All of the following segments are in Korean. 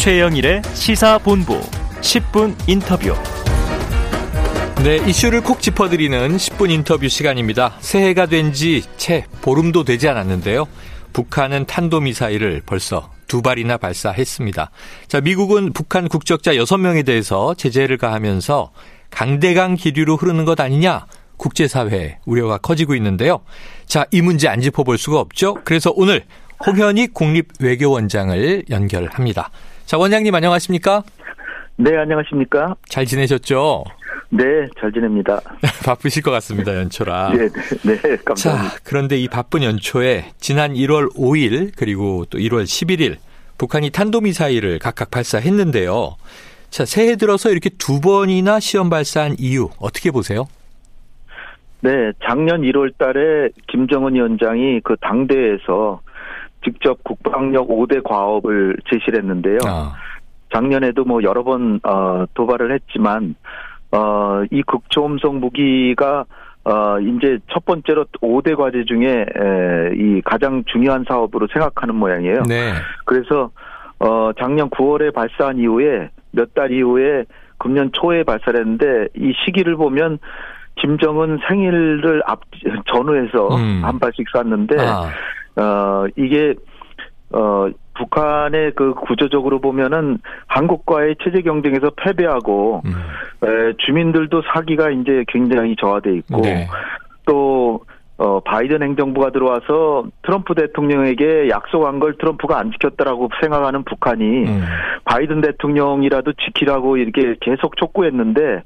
최영일의 시사본부 10분 인터뷰. 네, 이슈를 콕 짚어드리는 10분 인터뷰 시간입니다. 새해가 된 지 채 보름도 되지 않았는데요. 북한은 탄도미사일을 벌써 두 발이나 발사했습니다. 자, 미국은 북한 국적자 6명에 대해서 제재를 가하면서 강대강 기류로 흐르는 것 아니냐? 국제사회 우려가 커지고 있는데요. 자, 이 문제 안 짚어볼 수가 없죠. 그래서 오늘 홍현희 국립외교원장을 연결합니다. 자, 원장님 안녕하십니까? 네, 안녕하십니까? 잘 지내셨죠? 네, 잘 지냅니다. 바쁘실 것 같습니다, 연초라. 네, 네, 네, 감사합니다. 자, 그런데 이 바쁜 연초에 지난 1월 5일 그리고 또 1월 11일 북한이 탄도미사일을 각각 발사했는데요. 자, 새해 들어서 이렇게 두 번이나 시험 발사한 이유 어떻게 보세요? 네, 작년 1월 달에 김정은 위원장이 그 당대에서 직접 국방력 5대 과업을 제시를 했는데요. 아. 작년에도 뭐 여러 번 어, 도발을 했지만 어, 이 극초음속 무기가 어, 이제 첫 번째로 5대 과제 중에 에, 이 가장 중요한 사업으로 생각하는 모양이에요. 네. 그래서 어, 작년 9월에 발사한 이후에 몇 달 이후에 금년 초에 발사를 했는데 이 시기를 보면 김정은 생일을 앞 전후해서 음. 한 발씩 쐈는데 아. 어 이게 어 북한의 그 구조적으로 보면은 한국과의 체제 경쟁에서 패배하고 음. 에, 주민들도 사기가 이제 굉장히 저하돼 있고 네. 또 어, 바이든 행정부가 들어와서 트럼프 대통령에게 약속한 걸 트럼프가 안 지켰다라고 생각하는 북한이 음. 바이든 대통령이라도 지키라고 이렇게 계속 촉구했는데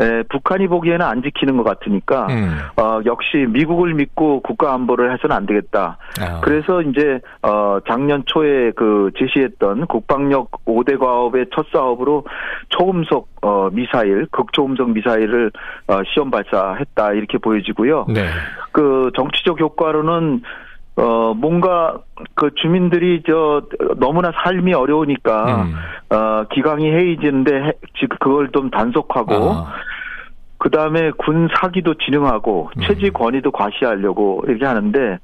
에, 북한이 보기에는 안 지키는 것 같으니까 음. 어, 역시 미국을 믿고 국가 안보를 해서는 안 되겠다. 아. 그래서 이제 어, 작년 초에 그 제시했던 국방력 5대 과업의 첫 사업으로 초음속 어, 미사일, 극초음속 미사일을 어, 시험 발사했다 이렇게 보여지고요. 네. 그 정치적 효과로는 어 뭔가 그 주민들이 저 너무나 삶이 어려우니까 음. 어 기강이 해이지는데 지금 그걸 좀 단속하고 아. 그 다음에 군 사기도 진흥하고 음. 체제 권위도 과시하려고 이렇게 하는데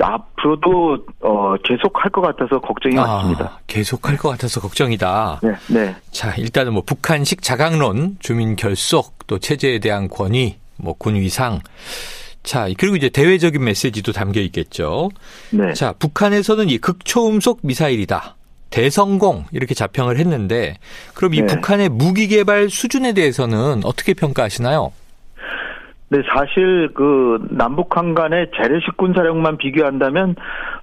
앞으로도 어 계속 할 것 같아서 걱정이 아, 많습니다. 계속 할 것 같아서 걱정이다. 네, 네. 자 일단은 뭐 북한식 자강론, 주민 결속, 또 체제에 대한 권위, 뭐 군 위상. 자, 그리고 이제 대외적인 메시지도 담겨 있겠죠. 네. 자, 북한에서는 이 극초음속 미사일이다. 대성공 이렇게 자평을 했는데 그럼 이 네. 북한의 무기 개발 수준에 대해서는 어떻게 평가하시나요? 네, 사실 그 남북한 간의 재래식 군사력만 비교한다면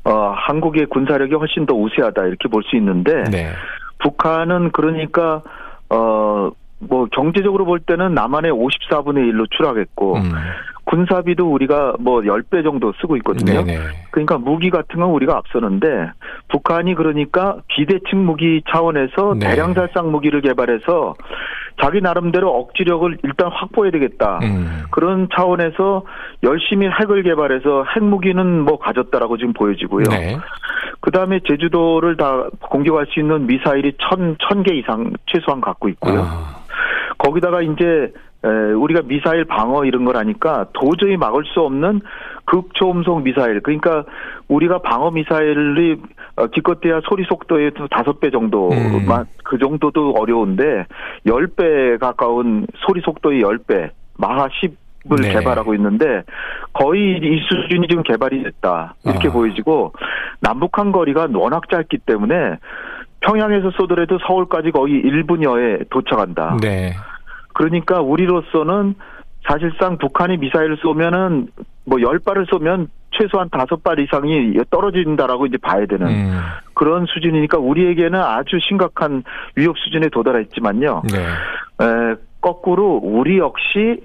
어 한국의 군사력이 훨씬 더 우세하다 이렇게 볼 수 있는데 네. 북한은 그러니까 어뭐 경제적으로 볼 때는 남한의 54분의 1로 추락했고 음. 군사비도 우리가 뭐 10배 정도 쓰고 있거든요. 네네. 그러니까 무기 같은 건 우리가 앞서는데 북한이 그러니까 비대칭 무기 차원에서 네. 대량 살상 무기를 개발해서 자기 나름대로 억지력을 일단 확보해야 되겠다. 음. 그런 차원에서 열심히 핵을 개발해서 핵무기는 뭐 가졌다라고 지금 보여지고요. 네. 그 다음에 제주도를 다 공격할 수 있는 미사일이 천, 천 개 이상 최소한 갖고 있고요. 아. 거기다가 이제 우리가 미사일 방어 이런 걸 하니까 도저히 막을 수 없는 극초음속 미사일. 그러니까 우리가 방어 미사일이 어, 기껏해야 소리 속도의 다섯 배 정도만 음. 그 정도도 어려운데 열 배 가까운 소리 속도의 열 배, 마하 10을 네. 개발하고 있는데 거의 이 수준이 지금 개발이 됐다 이렇게 아. 보여지고 남북한 거리가 워낙 짧기 때문에 평양에서 쏘더라도 서울까지 거의 1분여에 도착한다. 네. 그러니까 우리로서는 사실상 북한이 미사일을 쏘면은 뭐 10발을 쏘면 최소한 5발 이상이 떨어진다라고 이제 봐야 되는 음. 그런 수준이니까 우리에게는 아주 심각한 위협 수준에 도달했지만요. 네. 에, 거꾸로 우리 역시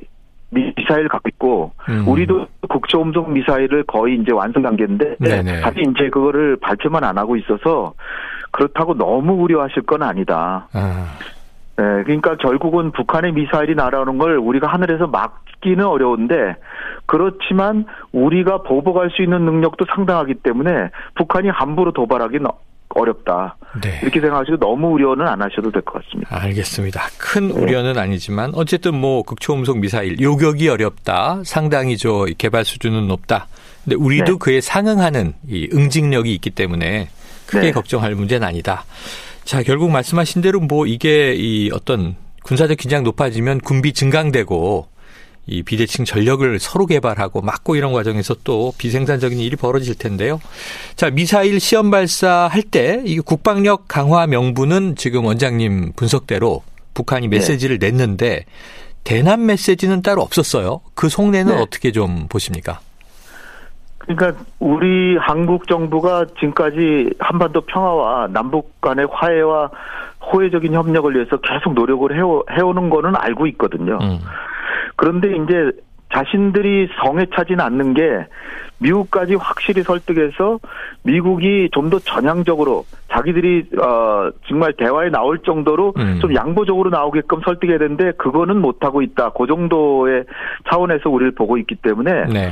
미사일 갖고 있고 음. 우리도 국초음속 미사일을 거의 이제 완성 단계인데 네네. 사실 이제 그거를 발표만 안 하고 있어서 그렇다고 너무 우려하실 건 아니다. 아. 네, 그러니까 결국은 북한의 미사일이 날아오는 걸 우리가 하늘에서 막기는 어려운데 그렇지만 우리가 보복할 수 있는 능력도 상당하기 때문에 북한이 함부로 도발하기는 어렵다. 네. 이렇게 생각하시고 너무 우려는 안 하셔도 될 것 같습니다. 알겠습니다. 큰 네. 우려는 아니지만 어쨌든 뭐 극초음속 미사일 요격이 어렵다. 상당히 저 개발 수준은 높다. 근데 우리도 네. 그에 상응하는 이 응징력이 있기 때문에 크게 네. 걱정할 문제는 아니다. 자, 결국 말씀하신 대로 뭐 이게 이 어떤 군사적 긴장 높아지면 군비 증강되고 이 비대칭 전력을 서로 개발하고 막고 이런 과정에서 또 비생산적인 일이 벌어질 텐데요. 자, 미사일 시험 발사할 때 이 국방력 강화 명분은 지금 원장님 분석대로 북한이 네. 메시지를 네. 냈는데 대남 메시지는 따로 없었어요. 그 속내는 네. 어떻게 좀 보십니까? 그러니까 우리 한국 정부가 지금까지 한반도 평화와 남북 간의 화해와 호혜적인 협력을 위해서 계속 노력을 해오, 해오는 거는 알고 있거든요. 음. 그런데 이제 자신들이 성에 차진 않는 게 미국까지 확실히 설득해서 미국이 좀 더 전향적으로 자기들이 어 정말 대화에 나올 정도로 음. 좀 양보적으로 나오게끔 설득해야 되는데 그거는 못 하고 있다. 그 정도의 차원에서 우리를 보고 있기 때문에 네.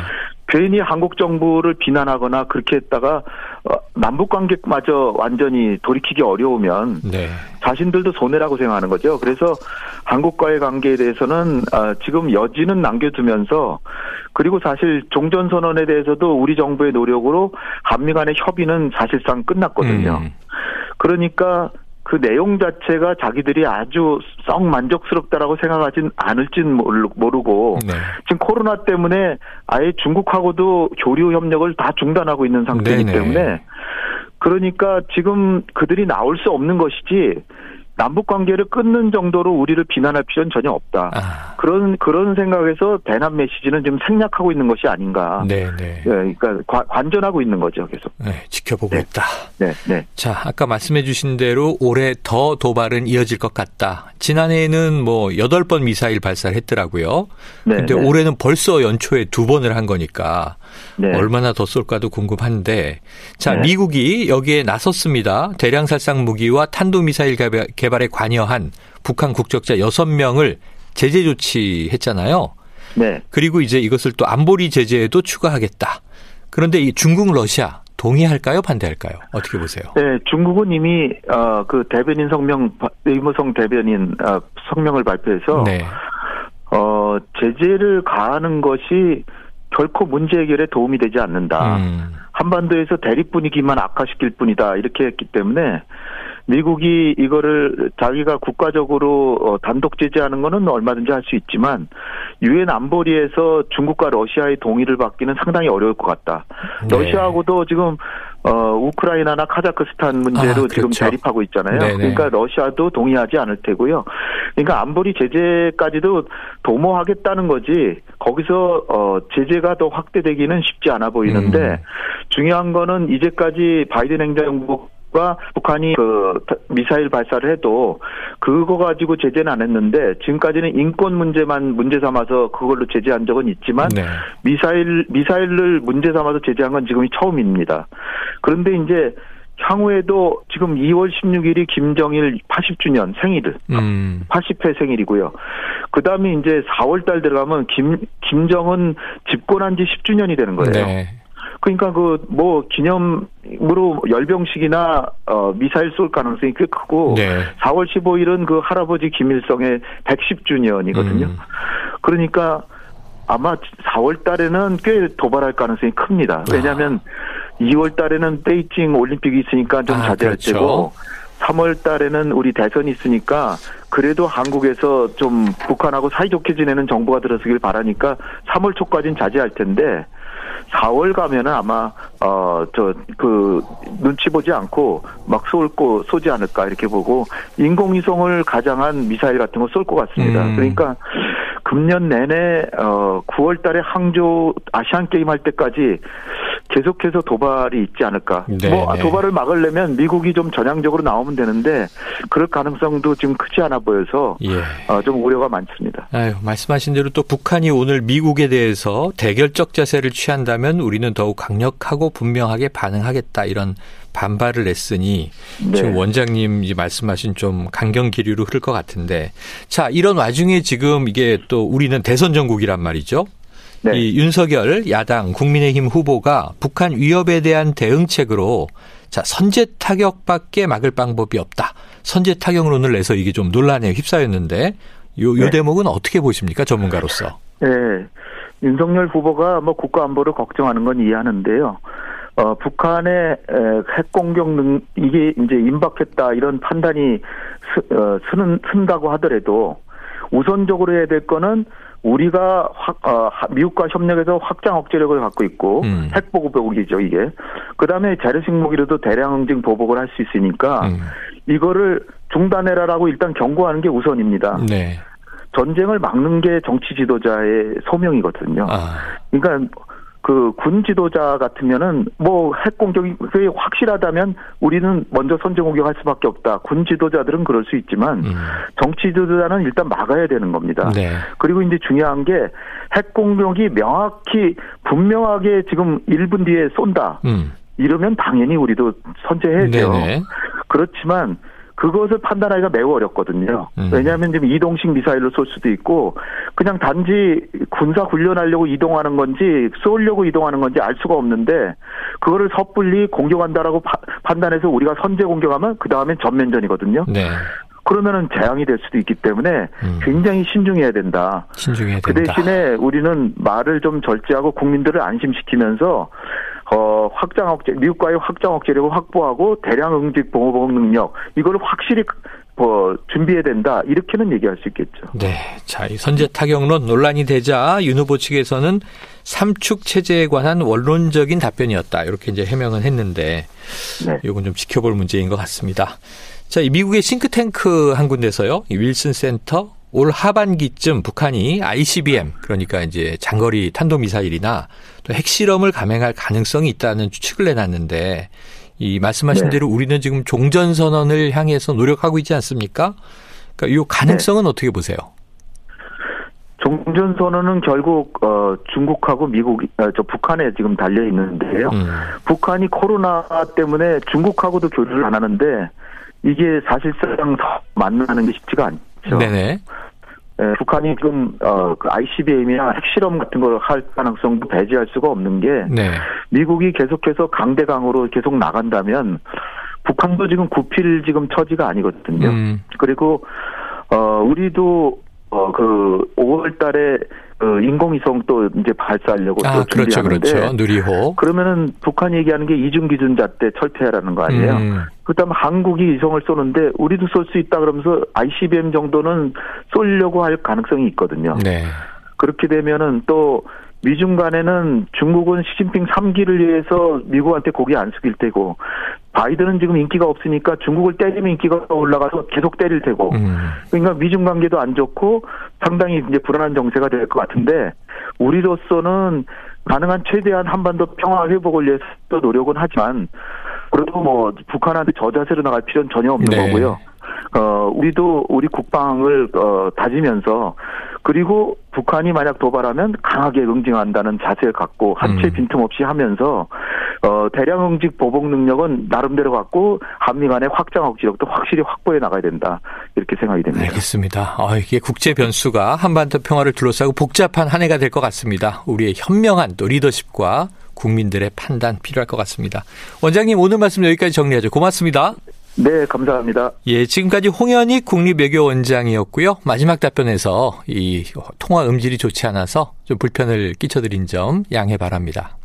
괜히 한국 정부를 비난하거나 그렇게 했다가 어, 남북 관계마저 완전히 돌이키기 어려우면 네. 자신들도 손해라고 생각하는 거죠. 그래서 한국과의 관계에 대해서는 어, 지금 여지는 남겨두면서 그리고 사실 종전 선언에 대해서도 우리 정부의 노력으로 한미 간의 협의는 사실상 끝났거든요. 음. 그러니까 그 내용 자체가 자기들이 아주 썩 만족스럽다라고 생각하진 않을진 모르고 네. 지금 코로나 때문에 아예 중국하고도 교류 협력을 다 중단하고 있는 상태이기 네네. 때문에 그러니까 지금 그들이 나올 수 없는 것이지 남북 관계를 끊는 정도로 우리를 비난할 필요는 전혀 없다. 아. 그런 그런 생각에서 대남 메시지는 지금 생략하고 있는 것이 아닌가. 네, 네. 네 그러니까 관전하고 있는 거죠, 계속. 네, 지켜보고 네. 있다. 네, 네. 자, 아까 말씀해주신 대로 올해 더 도발은 이어질 것 같다. 지난해에는 뭐 8번 미사일 발사를 했더라고요. 네. 근데 네. 올해는 벌써 연초에 두 번을 한 거니까 네. 얼마나 더 쏠까도 궁금한데 자 네. 미국이 여기에 나섰습니다. 대량 살상 무기와 탄도 미사일 개발에 관여한 북한 국적자 6명을 제재 조치했잖아요. 네. 그리고 이제 이것을 또 안보리 제재에도 추가하겠다. 그런데 이 중국, 러시아 동의할까요? 반대할까요? 어떻게 보세요? 네, 중국은 이미 어, 그 대변인 성명 의무성 대변인 어, 성명을 발표해서 네. 어, 제재를 가하는 것이 결코 문제 해결에 도움이 되지 않는다. 음. 한반도에서 대립 분위기만 악화시킬 뿐이다. 이렇게 했기 때문에 미국이 이거를 자기가 국가적으로 어, 단독 제재하는 거는 얼마든지 할 수 있지만 유엔 안보리에서 중국과 러시아의 동의를 받기는 상당히 어려울 것 같다. 네. 러시아하고도 지금 어 우크라이나나 카자흐스탄 문제로 아, 그렇죠. 지금 대립하고 있잖아요. 네네. 그러니까 러시아도 동의하지 않을 테고요. 그러니까 안보리 제재까지도 도모하겠다는 거지. 거기서 어 제재가 더 확대되기는 쉽지 않아 보이는데 음. 중요한 거는 이제까지 바이든 행정부 가 북한이 그 미사일 발사를 해도 그거 가지고 제재는 안 했는데 지금까지는 인권 문제만 문제 삼아서 그걸로 제재한 적은 있지만 네. 미사일 미사일을 문제 삼아서 제재한 건 지금이 처음입니다. 그런데 이제 향후에도 지금 2월 16일이 김정일 80주년 생일, 음. 80회 생일이고요. 그 다음에 이제 4월 달 들어가면 김, 김정은 집권한 지 10주년이 되는 거예요. 네. 그러니까 그 뭐 기념으로 열병식이나 어 미사일 쏠 가능성이 꽤 크고 네. 4월 15일은 그 할아버지 김일성의 110주년이거든요. 음. 그러니까 아마 4월 달에는 꽤 도발할 가능성이 큽니다. 왜냐하면 아. 2월 달에는 베이징 올림픽이 있으니까 좀 아, 자제할 그렇죠. 때고 3월 달에는 우리 대선이 있으니까 그래도 한국에서 좀 북한하고 사이좋게 지내는 정부가 들어서길 바라니까 3월 초까지는 자제할 텐데 4월 가면은 아마 어 저 그 눈치 보지 않고 막 쏠고 쏘지 않을까 이렇게 보고 인공위성을 가장한 미사일 같은 거 쏠 것 같습니다. 음. 그러니까 금년 내내 어 9월 달에 항저 아시안 게임 할 때까지 계속해서 도발이 있지 않을까. 네, 뭐 네. 도발을 막으려면 미국이 좀 전향적으로 나오면 되는데 그럴 가능성도 지금 크지 않아 보여서 예. 어, 좀 우려가 많습니다. 아유, 말씀하신 대로 또 북한이 오늘 미국에 대해서 대결적 자세를 취한다면 우리는 더욱 강력하고 분명하게 반응하겠다 이런 반발을 냈으니 네. 지금 원장님 말씀하신 좀 강경 기류로 흐를 것 같은데 자 이런 와중에 지금 이게 또 우리는 대선 전국이란 말이죠. 네. 이 윤석열 야당 국민의힘 후보가 북한 위협에 대한 대응책으로 자 선제 타격밖에 막을 방법이 없다. 선제 타격론을 내서 이게 좀 논란에 휩싸였는데 요, 요 네. 대목은 어떻게 보십니까 전문가로서? 네. 윤석열 후보가 뭐 국가 안보를 걱정하는 건 이해하는데요. 어, 북한의 핵 공격 능 이게 이제 임박했다 이런 판단이 스, 어, 쓰는 쓴다고 하더라도 우선적으로 해야 될 거는 우리가 확, 어, 미국과 협력해서 확장 억제력을 갖고 있고 음. 핵 보복이죠 이게. 그다음에 재래식 무기로도 대량 응징 보복을 할 수 있으니까 음. 이거를 중단해라라고 일단 경고하는 게 우선입니다. 네. 전쟁을 막는 게 정치 지도자의 소명이거든요. 아. 그러니까 그 군 지도자 같으면은 뭐 핵 공격이 확실하다면 우리는 먼저 선제 공격할 수밖에 없다. 군 지도자들은 그럴 수 있지만 음. 정치 지도자는 일단 막아야 되는 겁니다. 네. 그리고 이제 중요한 게 핵 공격이 명확히 분명하게 지금 1분 뒤에 쏜다. 음. 이러면 당연히 우리도 선제해야죠. 네네. 그렇지만 그것을 판단하기가 매우 어렵거든요. 음. 왜냐하면 지금 이동식 미사일로 쏠 수도 있고 그냥 단지 군사 훈련하려고 이동하는 건지 쏘려고 이동하는 건지 알 수가 없는데 그거를 섣불리 공격한다라고 파, 판단해서 우리가 선제 공격하면 그 다음엔 전면전이거든요. 네. 그러면은 재앙이 될 수도 있기 때문에 음. 굉장히 신중해야 된다. 신중해야 된다. 그 대신에 우리는 말을 좀 절제하고 국민들을 안심시키면서 어, 확장 억제, 미국과의 확장 억제력을 확보하고 대량 응직 보호복 능력, 이걸 확실히 뭐 준비해야 된다 이렇게는 얘기할 수 있겠죠. 네, 자 이 선제 타격론 논란이 되자 윤 후보 측에서는 삼축 체제에 관한 원론적인 답변이었다 이렇게 이제 해명은 했는데 네. 이건 좀 지켜볼 문제인 것 같습니다. 자, 이 미국의 싱크탱크 한 군데서요, 이 윌슨 센터 올 하반기쯤 북한이 ICBM 그러니까 이제 장거리 탄도미사일이나 또 핵실험을 감행할 가능성이 있다는 추측을 내놨는데 이 말씀하신 네. 대로 우리는 지금 종전 선언을 향해서 노력하고 있지 않습니까? 그러니까 이 가능성은 네. 어떻게 보세요? 종전 선언은 결국 어 중국하고 미국 어, 저 북한에 지금 달려 있는데요. 음. 북한이 코로나 때문에 중국하고도 교류를 안 하는데 이게 사실상 만나는 게 쉽지가 않죠. 네네. 예, 북한이 지금 어, 그 ICBM이나 핵실험 같은 걸 할 가능성도 배제할 수가 없는 게 네. 미국이 계속해서 강대강으로 계속 나간다면 북한도 지금 구필 지금 처지가 아니거든요. 음. 그리고 어 우리도 어그 5월 달에 그 인공위성 또 이제 발사하려고 아, 또 그렇죠, 그렇죠. 누리호. 그러면은 북한이 얘기하는 게 이중 기준자 때 철폐하라는 거 아니에요. 음. 그다음 한국이 위성을 쏘는데 우리도 쏠 수 있다 그러면서 ICBM 정도는 쏠려고 할 가능성이 있거든요. 네. 그렇게 되면은 또 미중 간에는 중국은 시진핑 3기를 위해서 미국한테 고개 안 숙일 테고 바이든은 지금 인기가 없으니까 중국을 때리면 인기가 올라가서 계속 때릴 테고 음. 그러니까 미중 관계도 안 좋고 상당히 이제 불안한 정세가 될 것 같은데 우리로서는 가능한 최대한 한반도 평화 회복을 위해서 노력은 하지만 그래도 뭐 북한한테 저자세로 나갈 필요는 전혀 없는 네. 거고요. 어 우리도 우리 국방을 어 다지면서 그리고 북한이 만약 도발하면 강하게 응징한다는 자세를 갖고 한채 음. 빈틈없이 하면서 어 대량 응직 보복 능력은 나름대로 갖고 한미 간의 확장 억지력도 확실히 확보해 나가야 된다 이렇게 생각이 됩니다. 알겠습니다. 아, 이게 국제 변수가 한반도 평화를 둘러싸고 복잡한 한 해가 될 것 같습니다. 우리의 현명한 또 리더십과 국민들의 판단 필요할 것 같습니다. 원장님 오늘 말씀 여기까지 정리하죠. 고맙습니다. 네, 감사합니다. 예, 지금까지 홍현익 국립외교원장이었고요. 마지막 답변에서 이 통화 음질이 좋지 않아서 좀 불편을 끼쳐드린 점 양해 바랍니다.